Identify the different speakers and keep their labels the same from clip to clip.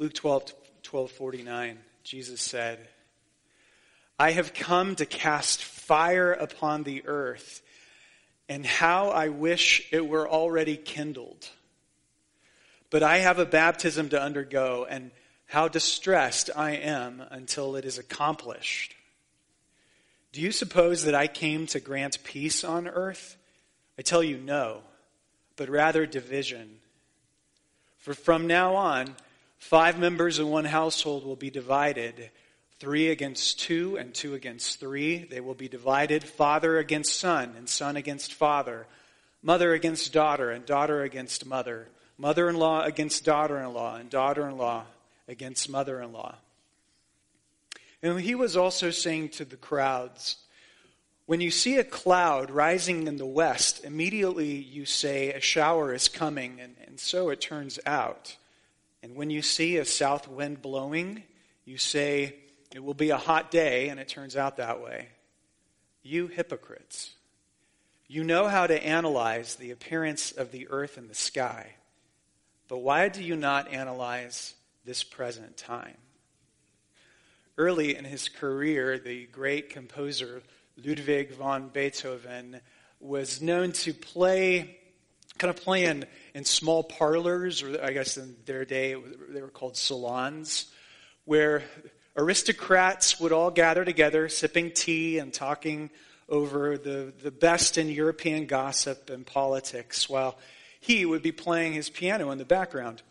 Speaker 1: Luke 12, 12 49, Jesus said, I have come to cast fire upon the earth, and how I wish it were already kindled. But I have a baptism to undergo, and how distressed I am until it is accomplished. Do you suppose that I came to grant peace on earth? I tell you no, but rather division. For from now on, five members in one household will be divided three against two and two against three. They will be divided father against son and son against father, mother against daughter and daughter against mother, mother in law against daughter in law, and daughter in law against mother in law. And he was also saying to the crowds, when you see a cloud rising in the west, immediately you say a shower is coming, and, and so it turns out. And when you see a south wind blowing, you say it will be a hot day, and it turns out that way. You hypocrites, you know how to analyze the appearance of the earth and the sky, but why do you not analyze this present time? Early in his career, the great composer Ludwig von Beethoven was known to play, kind of play in, in small parlors, or I guess in their day they were called salons, where aristocrats would all gather together, sipping tea and talking over the, the best in European gossip and politics, while he would be playing his piano in the background.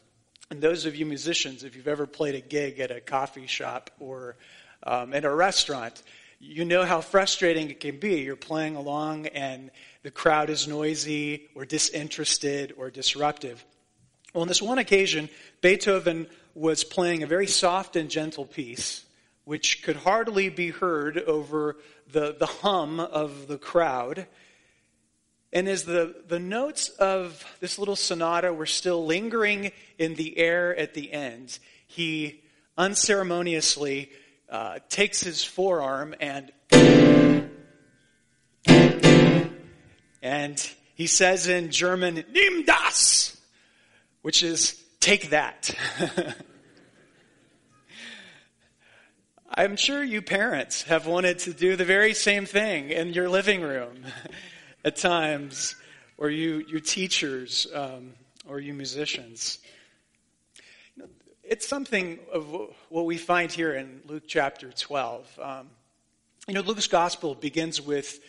Speaker 1: And those of you musicians, if you've ever played a gig at a coffee shop or um, at a restaurant, you know how frustrating it can be. You're playing along and the crowd is noisy or disinterested or disruptive. Well, on this one occasion, Beethoven was playing a very soft and gentle piece, which could hardly be heard over the, the hum of the crowd. And as the, the notes of this little sonata were still lingering in the air at the end, he unceremoniously uh, takes his forearm and and he says in German, Nimm das, which is take that. I'm sure you parents have wanted to do the very same thing in your living room at times, or you, you teachers, um, or you musicians it's something of what we find here in Luke chapter 12. Um, you know, Luke's gospel begins with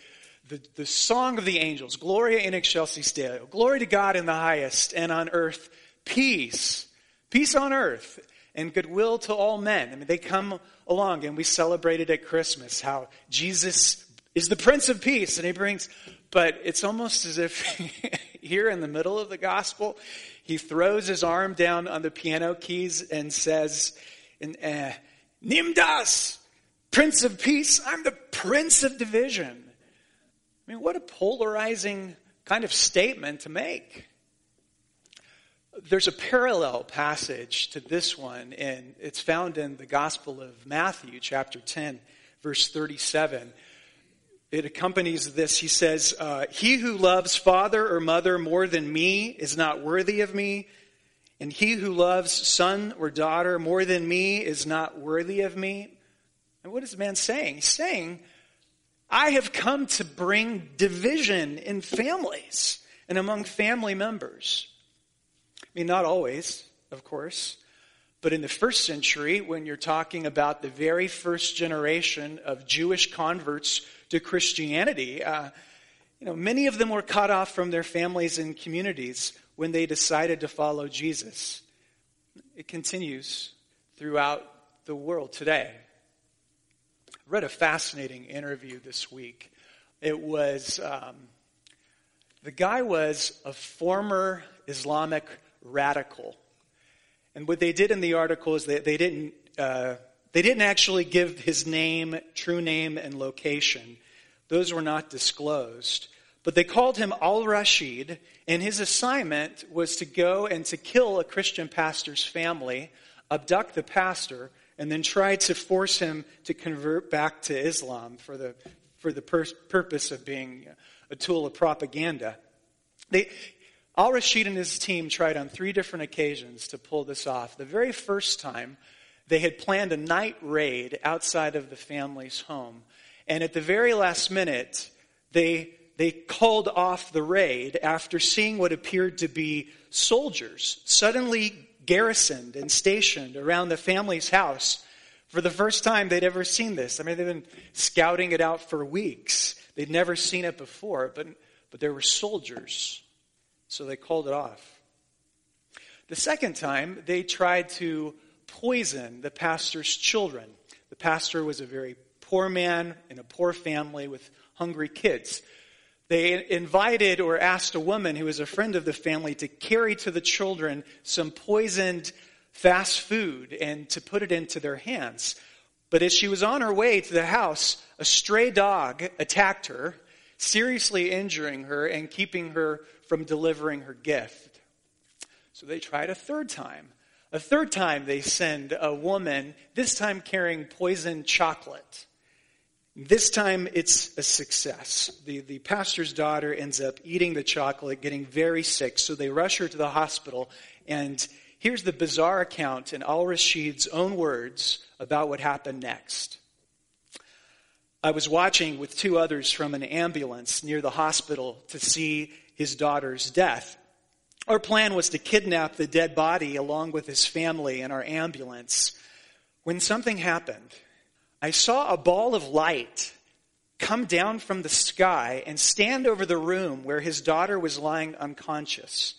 Speaker 1: the, the song of the angels, Gloria in excelsis Deo, glory to God in the highest, and on earth, peace. Peace on earth and goodwill to all men. I mean, they come along and we celebrated at Christmas how Jesus is the Prince of Peace and he brings, but it's almost as if here in the middle of the gospel, he throws his arm down on the piano keys and says, uh, Nimm das, Prince of Peace. I'm the Prince of Division. I mean, what a polarizing kind of statement to make. There's a parallel passage to this one, and it's found in the Gospel of Matthew, chapter 10, verse 37 it accompanies this. He says, uh, He who loves father or mother more than me is not worthy of me, and he who loves son or daughter more than me is not worthy of me. And what is the man saying? He's saying, I have come to bring division in families and among family members. I mean, not always, of course. But in the first century, when you're talking about the very first generation of Jewish converts to Christianity, uh, you know, many of them were cut off from their families and communities when they decided to follow Jesus. It continues throughout the world today. I read a fascinating interview this week. It was, um, the guy was a former Islamic radical and what they did in the article is they, they didn't uh, they didn't actually give his name, true name, and location. Those were not disclosed. But they called him Al Rashid, and his assignment was to go and to kill a Christian pastor's family, abduct the pastor, and then try to force him to convert back to Islam for the, for the pur- purpose of being a tool of propaganda. They, Al Rashid and his team tried on three different occasions to pull this off. The very first time, they had planned a night raid outside of the family's home. And at the very last minute, they, they called off the raid after seeing what appeared to be soldiers suddenly garrisoned and stationed around the family's house. For the first time they'd ever seen this. I mean, they've been scouting it out for weeks. They'd never seen it before, but, but there were soldiers. So they called it off. The second time, they tried to poison the pastor's children. The pastor was a very poor man in a poor family with hungry kids. They invited or asked a woman who was a friend of the family to carry to the children some poisoned fast food and to put it into their hands. But as she was on her way to the house, a stray dog attacked her, seriously injuring her and keeping her from delivering her gift. So they tried a third time. A third time, they send a woman, this time carrying poisoned chocolate. This time, it's a success. The, the pastor's daughter ends up eating the chocolate, getting very sick, so they rush her to the hospital. And here's the bizarre account in Al Rashid's own words about what happened next. I was watching with two others from an ambulance near the hospital to see his daughter's death. Our plan was to kidnap the dead body along with his family in our ambulance. When something happened, I saw a ball of light come down from the sky and stand over the room where his daughter was lying unconscious.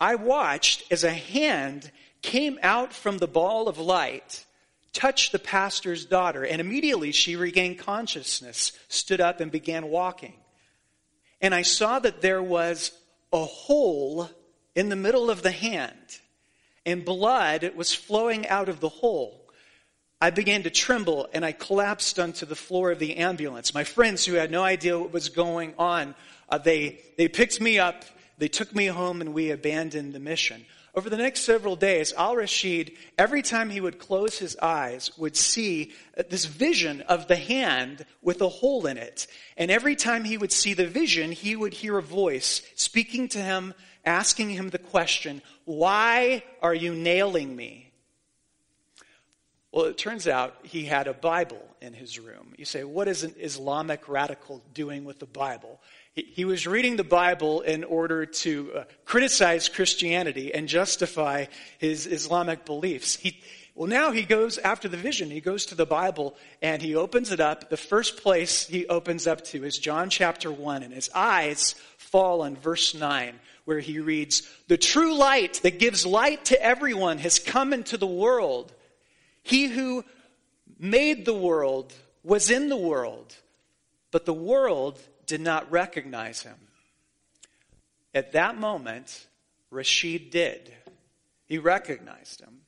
Speaker 1: I watched as a hand came out from the ball of light, touched the pastor's daughter, and immediately she regained consciousness, stood up, and began walking. And I saw that there was a hole in the middle of the hand, and blood was flowing out of the hole. I began to tremble and I collapsed onto the floor of the ambulance. My friends, who had no idea what was going on, uh, they, they picked me up, they took me home, and we abandoned the mission. Over the next several days, Al Rashid, every time he would close his eyes, would see uh, this vision of the hand with a hole in it. And every time he would see the vision, he would hear a voice speaking to him, asking him the question, Why are you nailing me? Well, it turns out he had a Bible in his room. You say, what is an Islamic radical doing with the Bible? He, was reading the Bible in order to uh, criticize Christianity and justify his Islamic beliefs. He, well, now he goes after the vision. He goes to the Bible and he opens it up. The first place he opens up to is John chapter 1, and his eyes fall on verse 9, where he reads, The true light that gives light to everyone has come into the world. He who made the world was in the world, but the world did not recognize him. At that moment, Rashid did. He recognized him.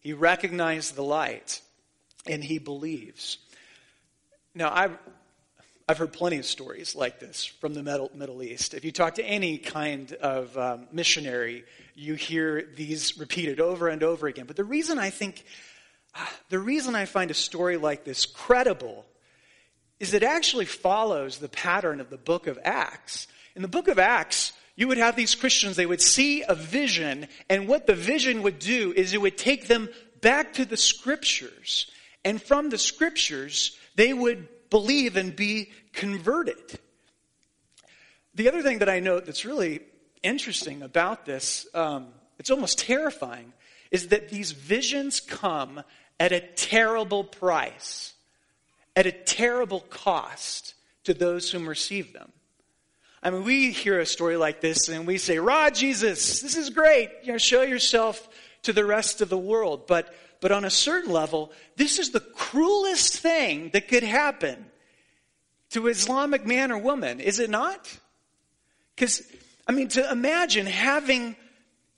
Speaker 1: He recognized the light, and he believes. Now, I've, I've heard plenty of stories like this from the Middle, East. If you talk to any kind of um, missionary, you hear these repeated over and over again. But the reason I think the reason I find a story like this credible is it actually follows the pattern of the book of Acts. In the book of Acts, you would have these Christians, they would see a vision, and what the vision would do is it would take them back to the scriptures. And from the scriptures, they would believe and be converted. The other thing that I note that's really interesting about this, um, it's almost terrifying, is that these visions come at a terrible price, at a terrible cost to those whom receive them. I mean, we hear a story like this and we say, Rah, Jesus, this is great. You know, show yourself to the rest of the world. But, but on a certain level, this is the cruelest thing that could happen to Islamic man or woman, is it not? Because, I mean, to imagine having,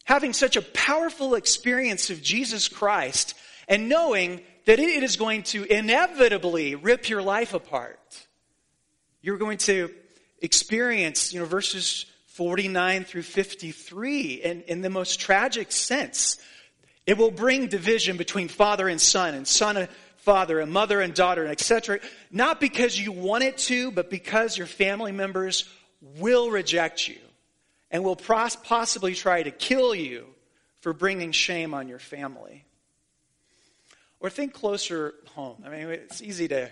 Speaker 1: having such a powerful experience of Jesus Christ and knowing that it is going to inevitably rip your life apart. You're going to experience, you know, verses 49 through 53 in, in the most tragic sense. It will bring division between father and son, and son and father, and mother and daughter, and etc. Not because you want it to, but because your family members will reject you. and will possibly try to kill you for bringing shame on your family. Or think closer home. I mean, it's easy to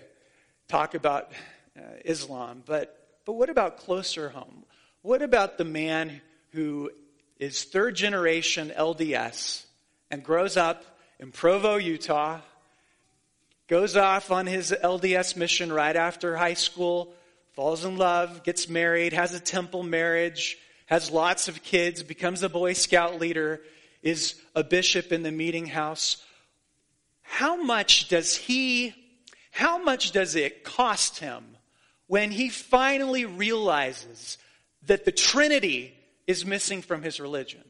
Speaker 1: talk about uh, Islam, but, but what about closer home? What about the man who is third generation LDS and grows up in Provo, Utah, goes off on his LDS mission right after high school, falls in love, gets married, has a temple marriage, has lots of kids, becomes a Boy Scout leader, is a bishop in the meeting house. How much does he, how much does it cost him when he finally realizes that the Trinity is missing from his religion?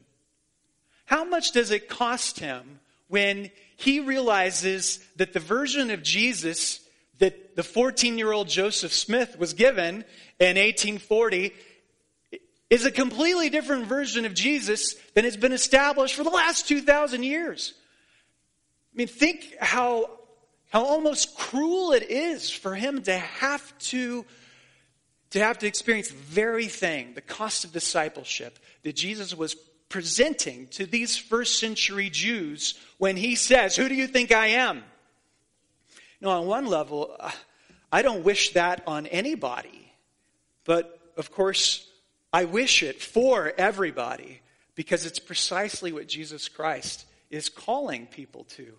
Speaker 1: How much does it cost him when he realizes that the version of Jesus that the 14 year old Joseph Smith was given in 1840 is a completely different version of Jesus than has been established for the last 2,000 years. I mean, think how, how almost cruel it is for him to have to, to have to experience the very thing, the cost of discipleship that Jesus was presenting to these first century Jews when he says, Who do you think I am? Now, on one level, uh, I don't wish that on anybody. But of course, I wish it for everybody because it's precisely what Jesus Christ is calling people to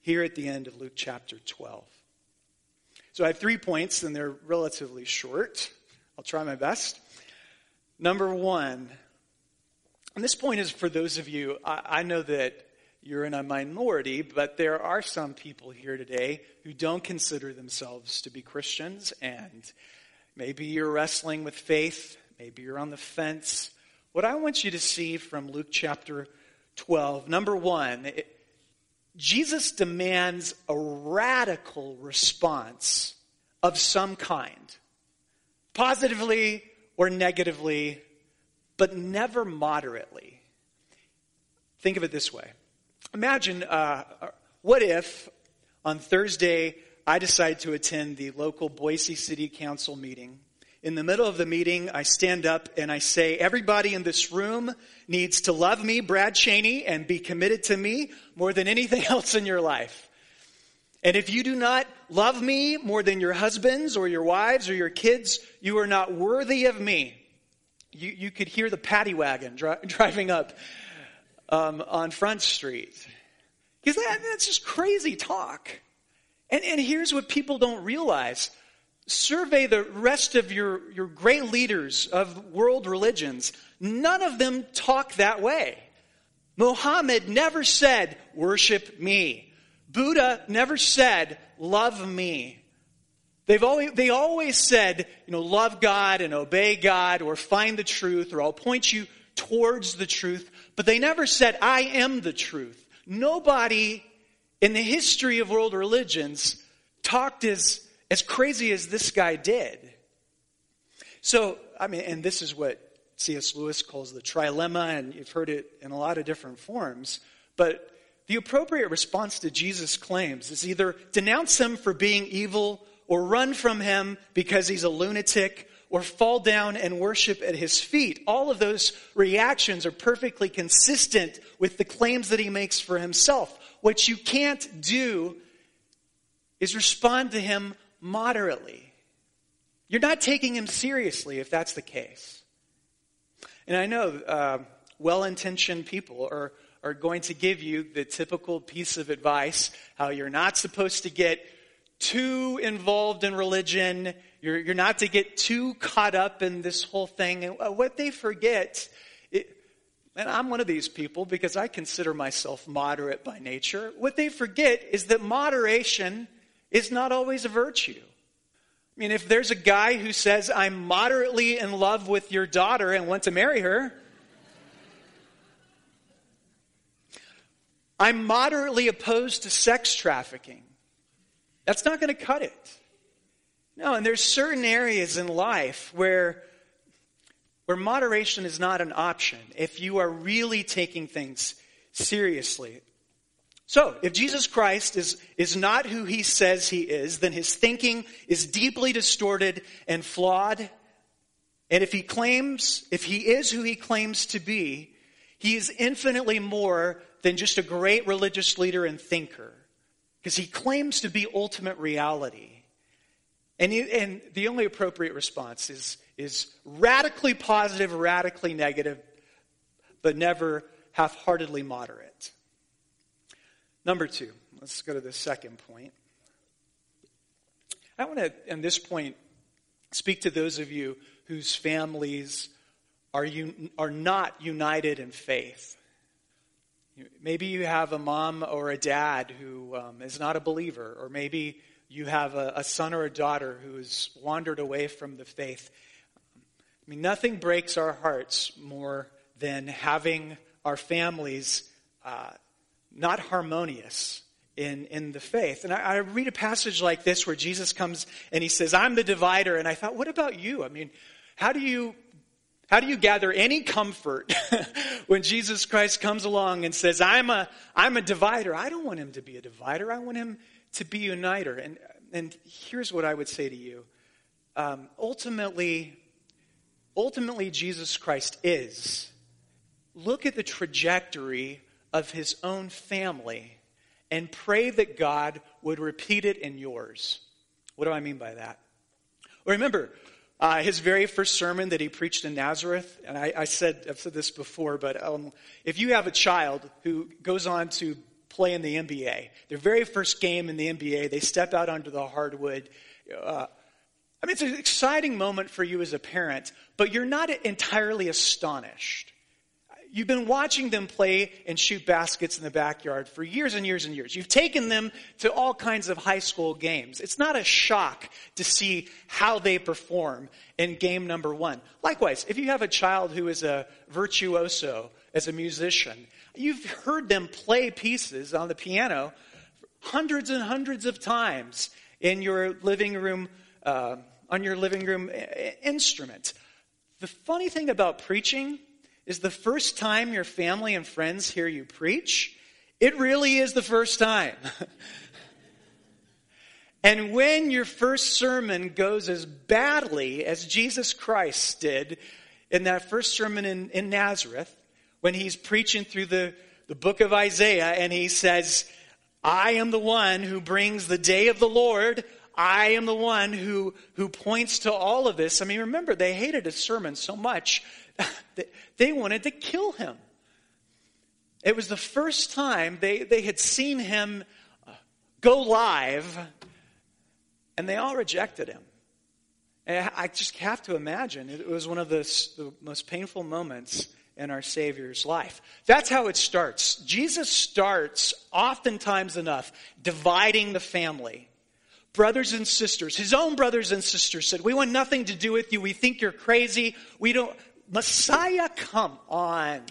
Speaker 1: here at the end of Luke chapter 12. So I have three points, and they're relatively short. I'll try my best. Number one, and this point is for those of you, I, I know that you're in a minority, but there are some people here today who don't consider themselves to be Christians, and maybe you're wrestling with faith, maybe you're on the fence. What I want you to see from Luke chapter 12, number one, it, Jesus demands a radical response of some kind, positively or negatively but never moderately. Think of it this way. Imagine uh, what if on Thursday I decide to attend the local Boise City Council meeting. In the middle of the meeting, I stand up and I say, Everybody in this room needs to love me, Brad Cheney, and be committed to me more than anything else in your life. And if you do not love me more than your husbands or your wives or your kids, you are not worthy of me you, you could hear the paddy wagon dri- driving up um, on Front Street. Because that, that's just crazy talk. And, and here's what people don't realize survey the rest of your, your great leaders of world religions. None of them talk that way. Muhammad never said, worship me. Buddha never said, love me. They've always, they always said, you know, love God and obey God or find the truth or I'll point you towards the truth. But they never said, I am the truth. Nobody in the history of world religions talked as, as crazy as this guy did. So, I mean, and this is what C.S. Lewis calls the trilemma, and you've heard it in a lot of different forms. But the appropriate response to Jesus' claims is either denounce him for being evil or run from him because he's a lunatic or fall down and worship at his feet. All of those reactions are perfectly consistent with the claims that he makes for himself. What you can't do is respond to him moderately. You're not taking him seriously if that's the case. And I know uh, well intentioned people are, are going to give you the typical piece of advice how you're not supposed to get too involved in religion. You're, you're not to get too caught up in this whole thing. And uh, what they forget, it, and I'm one of these people because I consider myself moderate by nature. What they forget is that moderation is not always a virtue. I mean, if there's a guy who says, I'm moderately in love with your daughter and want to marry her, I'm moderately opposed to sex trafficking. That's not going to cut it. No, and there's certain areas in life where where moderation is not an option if you are really taking things seriously. So, if Jesus Christ is, is not who he says he is, then his thinking is deeply distorted and flawed. And if he claims, if he is who he claims to be, he is infinitely more than just a great religious leader and thinker. Because he claims to be ultimate reality. And, you, and the only appropriate response is, is radically positive, radically negative, but never half heartedly moderate. Number two, let's go to the second point. I want to, at this point, speak to those of you whose families are, un, are not united in faith. Maybe you have a mom or a dad who um, is not a believer, or maybe you have a, a son or a daughter who has wandered away from the faith. I mean, nothing breaks our hearts more than having our families uh, not harmonious in, in the faith. And I, I, read a passage like this where Jesus comes and he says, I'm the divider. And I thought, what about you? I mean, how do you, how do you gather any comfort when Jesus Christ comes along and says, I'm a, I'm a divider? I don't want him to be a divider. I want him to be a uniter. And, and here's what I would say to you. Um, ultimately, ultimately, Jesus Christ is. Look at the trajectory of his own family and pray that God would repeat it in yours. What do I mean by that? remember, uh, his very first sermon that he preached in Nazareth, and I, I said, I've said this before, but um, if you have a child who goes on to play in the NBA. Their very first game in the NBA, they step out onto the hardwood. Uh, I mean, it's an exciting moment for you as a parent, but you're not entirely astonished. You've been watching them play and shoot baskets in the backyard for years and years and years. You've taken them to all kinds of high school games. It's not a shock to see how they perform in game number one. Likewise, if you have a child who is a virtuoso as a musician, You've heard them play pieces on the piano hundreds and hundreds of times in your living room, uh, on your living room instrument. The funny thing about preaching is the first time your family and friends hear you preach, it really is the first time. and when your first sermon goes as badly as Jesus Christ did in that first sermon in, in Nazareth, when he's preaching through the, the book of Isaiah and he says, I am the one who brings the day of the Lord. I am the one who, who points to all of this. I mean, remember, they hated his sermon so much that they wanted to kill him. It was the first time they, they had seen him go live, and they all rejected him. And I just have to imagine it was one of the, the most painful moments in our Savior's life. That's how it starts. Jesus starts, oftentimes enough, dividing the family. Brothers and sisters, his own brothers and sisters said, We want nothing to do with you. We think you're crazy. We don't. Messiah, come on.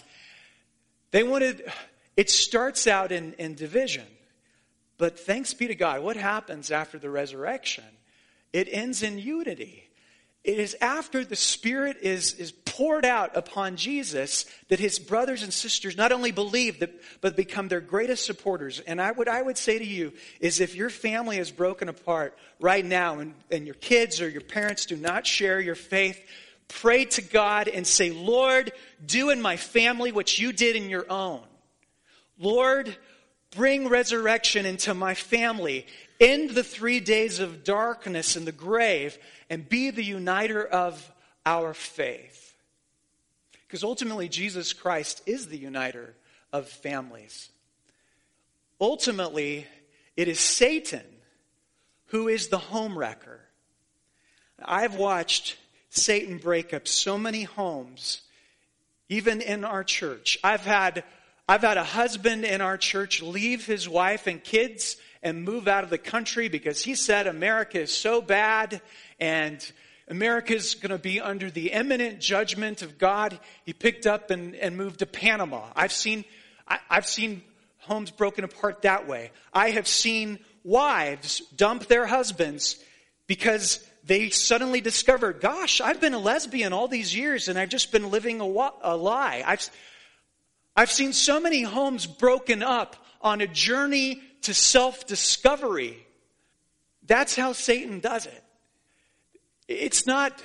Speaker 1: They wanted, it starts out in, in division. But thanks be to God, what happens after the resurrection? It ends in unity. It is after the Spirit is, is poured out upon Jesus that his brothers and sisters not only believe, but become their greatest supporters. And I, what I would say to you is if your family is broken apart right now and, and your kids or your parents do not share your faith, pray to God and say, Lord, do in my family what you did in your own. Lord, bring resurrection into my family. End the three days of darkness in the grave and be the uniter of our faith. Because ultimately, Jesus Christ is the uniter of families. Ultimately, it is Satan who is the homewrecker. I've watched Satan break up so many homes, even in our church. I've had, I've had a husband in our church leave his wife and kids and move out of the country because he said America is so bad and America's going to be under the imminent judgment of God. He picked up and, and moved to Panama. I've seen, I, I've seen homes broken apart that way. I have seen wives dump their husbands because they suddenly discovered, gosh, I've been a lesbian all these years and I've just been living a, a lie. I've, I've seen so many homes broken up on a journey to self discovery. That's how Satan does it. It's not,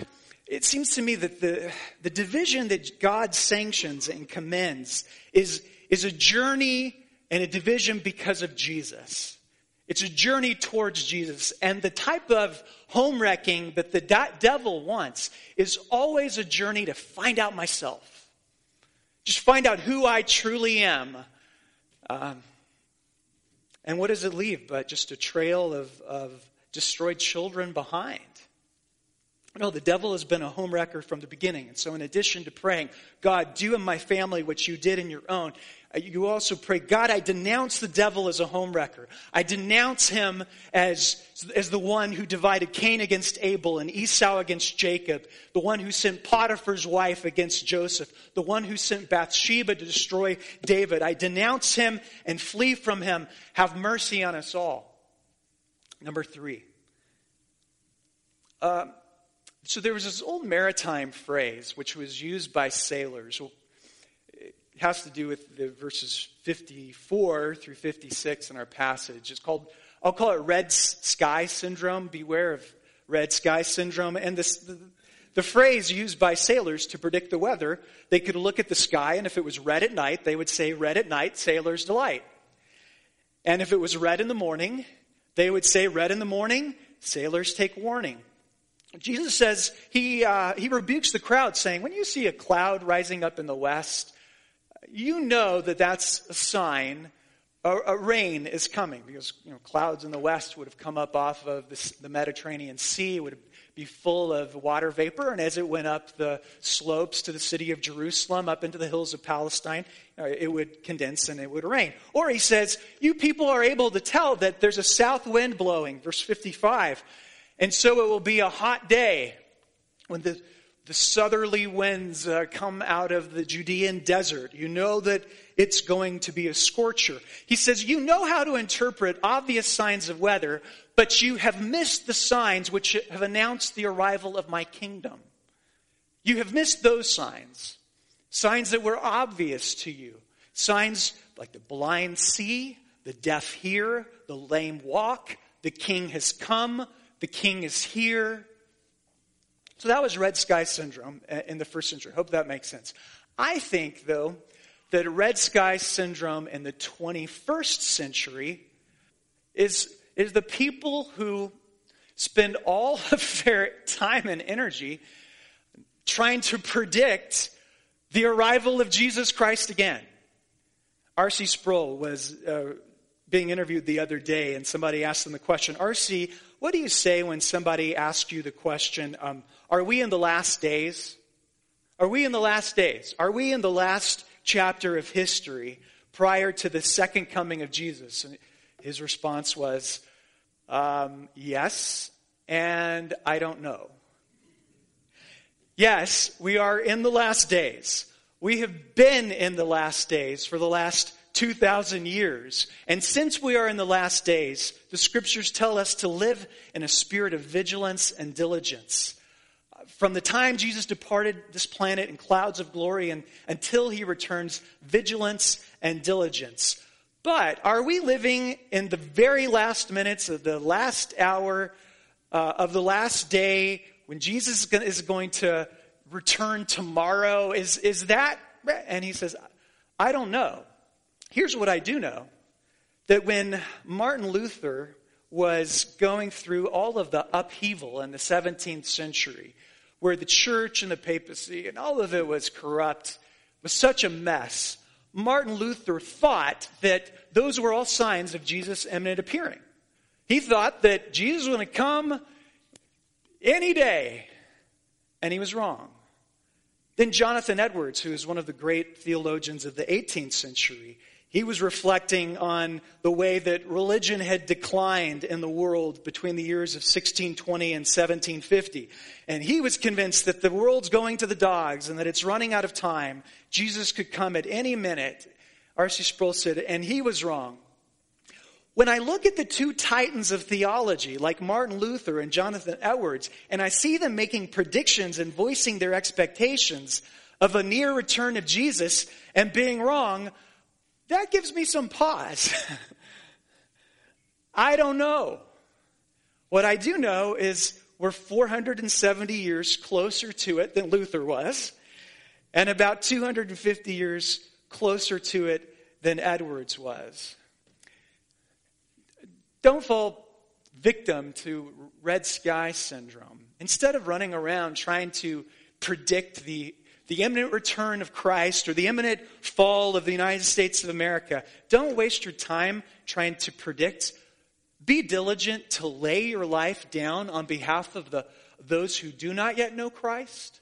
Speaker 1: it seems to me that the, the division that God sanctions and commends is, is a journey and a division because of Jesus. It's a journey towards Jesus. And the type of home wrecking that the devil wants is always a journey to find out myself. Just find out who I truly am. Um, and what does it leave but just a trail of, of destroyed children behind? No, the devil has been a homewrecker from the beginning. And so, in addition to praying, God, do in my family what you did in your own, uh, you also pray, God, I denounce the devil as a homewrecker. I denounce him as, as the one who divided Cain against Abel and Esau against Jacob, the one who sent Potiphar's wife against Joseph, the one who sent Bathsheba to destroy David. I denounce him and flee from him. Have mercy on us all. Number three. Uh, so there was this old maritime phrase which was used by sailors. It has to do with the verses 54 through 56 in our passage. It's called, I'll call it red sky syndrome. Beware of red sky syndrome. And this, the, the phrase used by sailors to predict the weather, they could look at the sky, and if it was red at night, they would say, Red at night, sailor's delight. And if it was red in the morning, they would say, Red in the morning, sailors take warning. Jesus says, he, uh, he rebukes the crowd, saying, When you see a cloud rising up in the west, you know that that's a sign a, a rain is coming because you know, clouds in the west would have come up off of the, the Mediterranean Sea, would be full of water vapor, and as it went up the slopes to the city of Jerusalem, up into the hills of Palestine, uh, it would condense and it would rain. Or he says, You people are able to tell that there's a south wind blowing, verse 55. And so it will be a hot day when the, the southerly winds uh, come out of the Judean desert. You know that it's going to be a scorcher. He says, You know how to interpret obvious signs of weather, but you have missed the signs which have announced the arrival of my kingdom. You have missed those signs. Signs that were obvious to you. Signs like the blind see, the deaf hear, the lame walk, the king has come, the king is here. So that was red sky syndrome in the first century. Hope that makes sense. I think, though, that red sky syndrome in the 21st century is, is the people who spend all of their time and energy trying to predict the arrival of Jesus Christ again. R.C. Sproul was uh, being interviewed the other day, and somebody asked him the question R.C., what do you say when somebody asks you the question, um, Are we in the last days? Are we in the last days? Are we in the last chapter of history prior to the second coming of Jesus? And his response was, um, Yes, and I don't know. Yes, we are in the last days. We have been in the last days for the last 2,000 years. And since we are in the last days, the scriptures tell us to live in a spirit of vigilance and diligence. From the time Jesus departed this planet in clouds of glory and until he returns, vigilance and diligence. But are we living in the very last minutes of the last hour uh, of the last day when Jesus is going to return tomorrow? Is, is that? And he says, I don't know. Here's what I do know that when Martin Luther was going through all of the upheaval in the 17th century, where the church and the papacy and all of it was corrupt, was such a mess, Martin Luther thought that those were all signs of Jesus' imminent appearing. He thought that Jesus was going to come any day, and he was wrong. Then Jonathan Edwards, who is one of the great theologians of the 18th century, he was reflecting on the way that religion had declined in the world between the years of 1620 and 1750. And he was convinced that the world's going to the dogs and that it's running out of time. Jesus could come at any minute. R.C. Sproul said, and he was wrong. When I look at the two titans of theology, like Martin Luther and Jonathan Edwards, and I see them making predictions and voicing their expectations of a near return of Jesus and being wrong, that gives me some pause. I don't know. What I do know is we're 470 years closer to it than Luther was, and about 250 years closer to it than Edwards was. Don't fall victim to red sky syndrome. Instead of running around trying to predict the, the imminent return of Christ or the imminent fall of the United States of America, don't waste your time trying to predict. Be diligent to lay your life down on behalf of the, those who do not yet know Christ.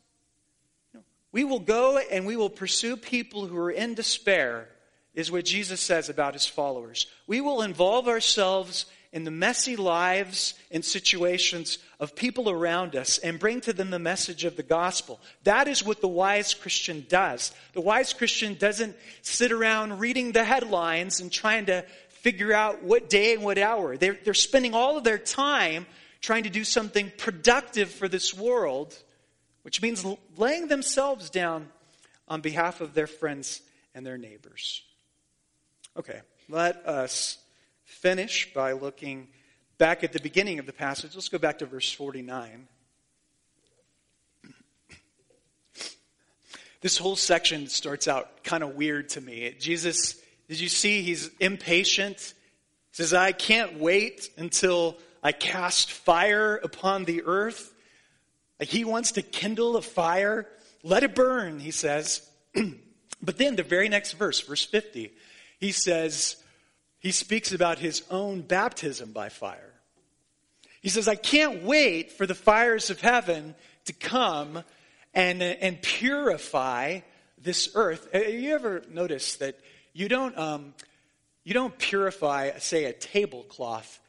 Speaker 1: We will go and we will pursue people who are in despair, is what Jesus says about his followers. We will involve ourselves in the messy lives and situations of people around us and bring to them the message of the gospel. That is what the wise Christian does. The wise Christian doesn't sit around reading the headlines and trying to figure out what day and what hour. They're, they're spending all of their time trying to do something productive for this world, which means laying themselves down on behalf of their friends and their neighbors. Okay, let us finish by looking back at the beginning of the passage. Let's go back to verse 49. This whole section starts out kind of weird to me. Jesus, did you see he's impatient? He says, I can't wait until I cast fire upon the earth. He wants to kindle a fire. Let it burn, he says. but then the very next verse, verse 50, he says, he speaks about his own baptism by fire. He says, I can't wait for the fires of heaven to come and, and purify this earth. Have you ever noticed that you don't, um, you don't purify, say, a tablecloth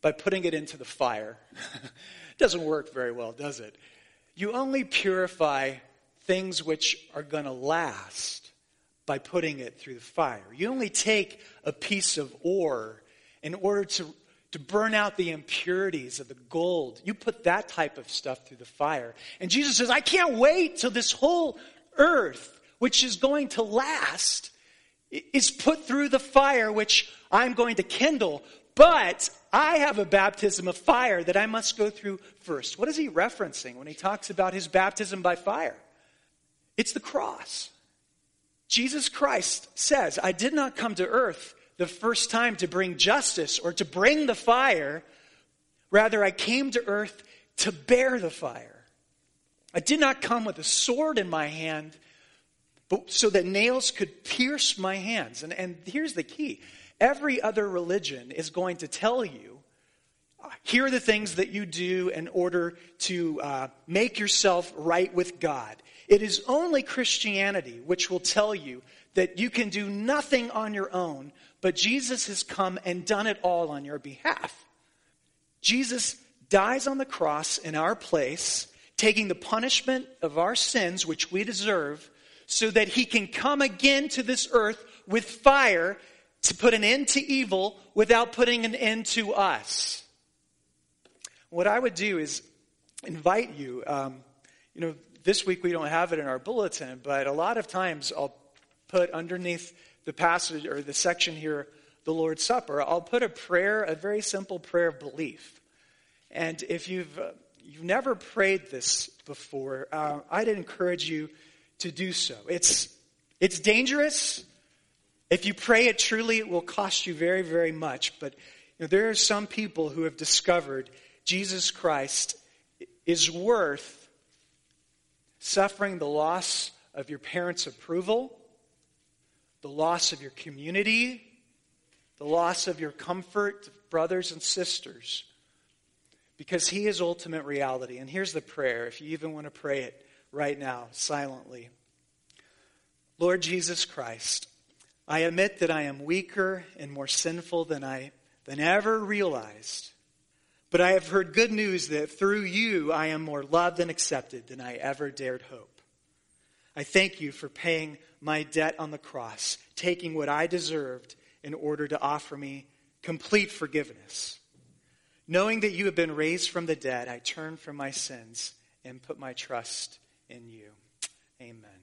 Speaker 1: by putting it into the fire? it doesn't work very well, does it? You only purify things which are going to last by putting it through the fire. You only take a piece of ore in order to, to burn out the impurities of the gold. You put that type of stuff through the fire. And Jesus says, I can't wait till this whole earth, which is going to last, is put through the fire, which I'm going to kindle. But I have a baptism of fire that I must go through first. What is he referencing when he talks about his baptism by fire? It's the cross. Jesus Christ says, I did not come to earth the first time to bring justice or to bring the fire. Rather, I came to earth to bear the fire. I did not come with a sword in my hand, but so that nails could pierce my hands. And, and here's the key every other religion is going to tell you here are the things that you do in order to uh, make yourself right with God. It is only Christianity which will tell you that you can do nothing on your own, but Jesus has come and done it all on your behalf. Jesus dies on the cross in our place, taking the punishment of our sins, which we deserve, so that he can come again to this earth with fire to put an end to evil without putting an end to us. What I would do is invite you. Um, you know, this week we don't have it in our bulletin, but a lot of times I'll put underneath the passage or the section here, the Lord's Supper, I'll put a prayer, a very simple prayer of belief. And if you've, uh, you've never prayed this before, uh, I'd encourage you to do so. It's, it's dangerous. If you pray it truly, it will cost you very, very much. But you know, there are some people who have discovered Jesus Christ is worth suffering the loss of your parents' approval, the loss of your community, the loss of your comfort, brothers and sisters, because He is ultimate reality. And here's the prayer, if you even want to pray it right now, silently. Lord Jesus Christ, I admit that I am weaker and more sinful than I than ever realized. But I have heard good news that through you I am more loved and accepted than I ever dared hope. I thank you for paying my debt on the cross, taking what I deserved in order to offer me complete forgiveness. Knowing that you have been raised from the dead, I turn from my sins and put my trust in you. Amen.